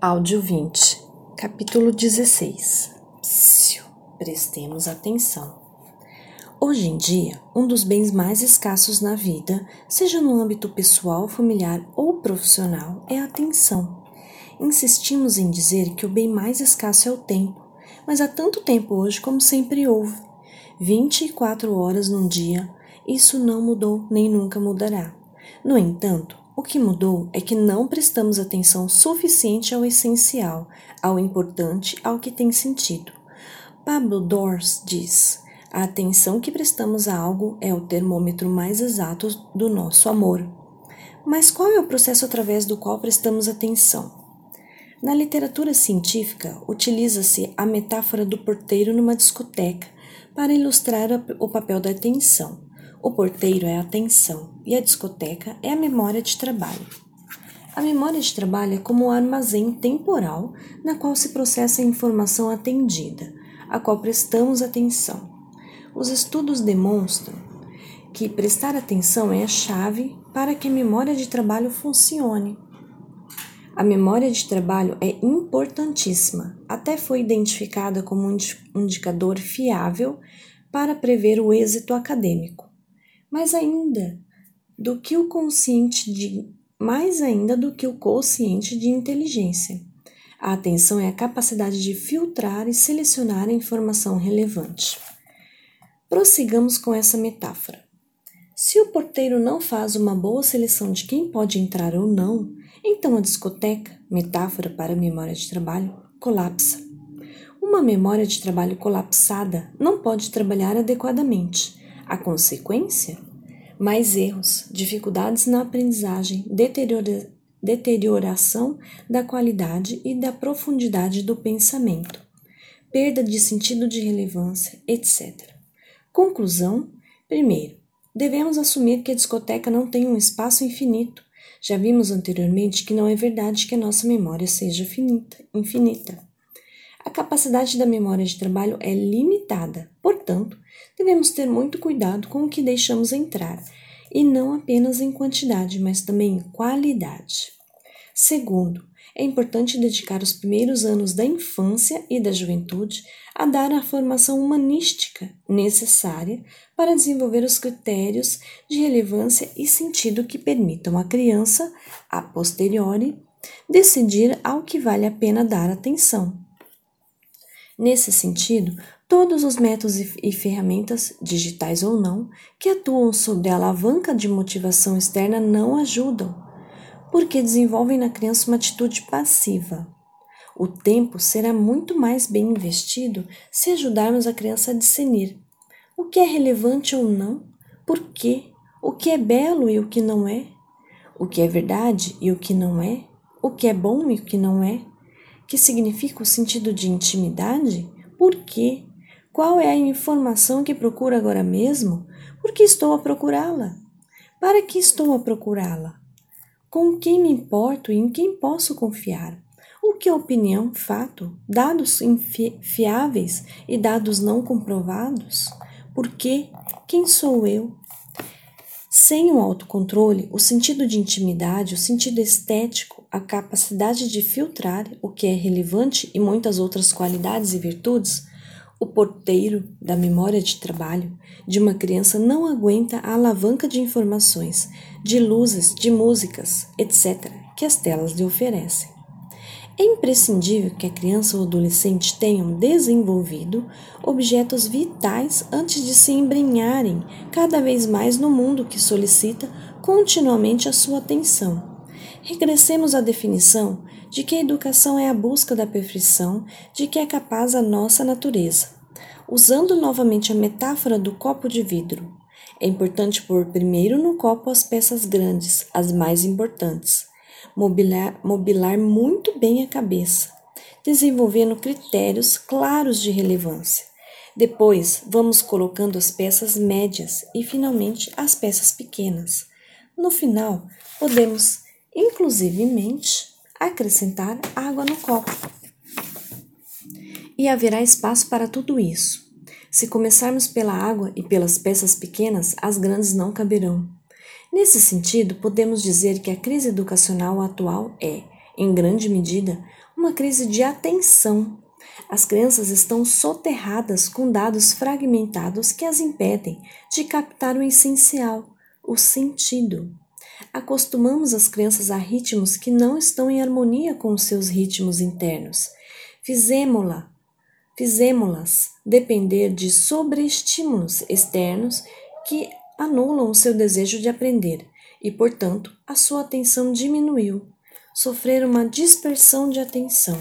Áudio 20, capítulo 16. Psiu, prestemos atenção. Hoje em dia, um dos bens mais escassos na vida, seja no âmbito pessoal, familiar ou profissional, é a atenção. Insistimos em dizer que o bem mais escasso é o tempo, mas há tanto tempo hoje como sempre houve. 24 horas num dia, isso não mudou nem nunca mudará. No entanto, o que mudou é que não prestamos atenção suficiente ao essencial, ao importante, ao que tem sentido. Pablo Dors diz: a atenção que prestamos a algo é o termômetro mais exato do nosso amor. Mas qual é o processo através do qual prestamos atenção? Na literatura científica, utiliza-se a metáfora do porteiro numa discoteca para ilustrar o papel da atenção. O porteiro é a atenção e a discoteca é a memória de trabalho. A memória de trabalho é como um armazém temporal na qual se processa a informação atendida, a qual prestamos atenção. Os estudos demonstram que prestar atenção é a chave para que a memória de trabalho funcione. A memória de trabalho é importantíssima, até foi identificada como um indicador fiável para prever o êxito acadêmico mais ainda do que o consciente de mais ainda do que o consciente de inteligência. A atenção é a capacidade de filtrar e selecionar a informação relevante. Prossigamos com essa metáfora. Se o porteiro não faz uma boa seleção de quem pode entrar ou não, então a discoteca, metáfora para memória de trabalho, colapsa. Uma memória de trabalho colapsada não pode trabalhar adequadamente a consequência? Mais erros, dificuldades na aprendizagem, deteriora deterioração da qualidade e da profundidade do pensamento, perda de sentido de relevância, etc. Conclusão: primeiro, devemos assumir que a discoteca não tem um espaço infinito. Já vimos anteriormente que não é verdade que a nossa memória seja finita, infinita. A capacidade da memória de trabalho é limitada, portanto, devemos ter muito cuidado com o que deixamos entrar, e não apenas em quantidade, mas também em qualidade. Segundo, é importante dedicar os primeiros anos da infância e da juventude a dar a formação humanística necessária para desenvolver os critérios de relevância e sentido que permitam à criança, a posteriori, decidir ao que vale a pena dar atenção. Nesse sentido, todos os métodos e ferramentas, digitais ou não, que atuam sobre a alavanca de motivação externa não ajudam, porque desenvolvem na criança uma atitude passiva. O tempo será muito mais bem investido se ajudarmos a criança a discernir o que é relevante ou não, por quê, o que é belo e o que não é, o que é verdade e o que não é, o que é bom e o que não é que significa o sentido de intimidade? Por quê? Qual é a informação que procuro agora mesmo? Por que estou a procurá-la? Para que estou a procurá-la? Com quem me importo e em quem posso confiar? O que é opinião, fato, dados fiáveis e dados não comprovados? Por quê? Quem sou eu? Sem o autocontrole, o sentido de intimidade, o sentido estético, a capacidade de filtrar o que é relevante e muitas outras qualidades e virtudes, o porteiro da memória de trabalho de uma criança não aguenta a alavanca de informações, de luzes, de músicas, etc., que as telas lhe oferecem. É imprescindível que a criança ou adolescente tenham desenvolvido objetos vitais antes de se embrenharem cada vez mais no mundo que solicita continuamente a sua atenção. Regressemos à definição de que a educação é a busca da perfeição de que é capaz a nossa natureza. Usando novamente a metáfora do copo de vidro, é importante pôr primeiro no copo as peças grandes, as mais importantes mobilar, mobilar muito bem a cabeça, desenvolvendo critérios claros de relevância. Depois, vamos colocando as peças médias e, finalmente, as peças pequenas. No final, podemos, inclusivemente, acrescentar água no copo. E haverá espaço para tudo isso. Se começarmos pela água e pelas peças pequenas, as grandes não caberão. Nesse sentido, podemos dizer que a crise educacional atual é, em grande medida, uma crise de atenção. As crianças estão soterradas com dados fragmentados que as impedem de captar o essencial, o sentido. Acostumamos as crianças a ritmos que não estão em harmonia com os seus ritmos internos. Fizemo-la, fizemo-las depender de sobreestímulos externos que anulam o seu desejo de aprender e, portanto, a sua atenção diminuiu. Sofrer uma dispersão de atenção.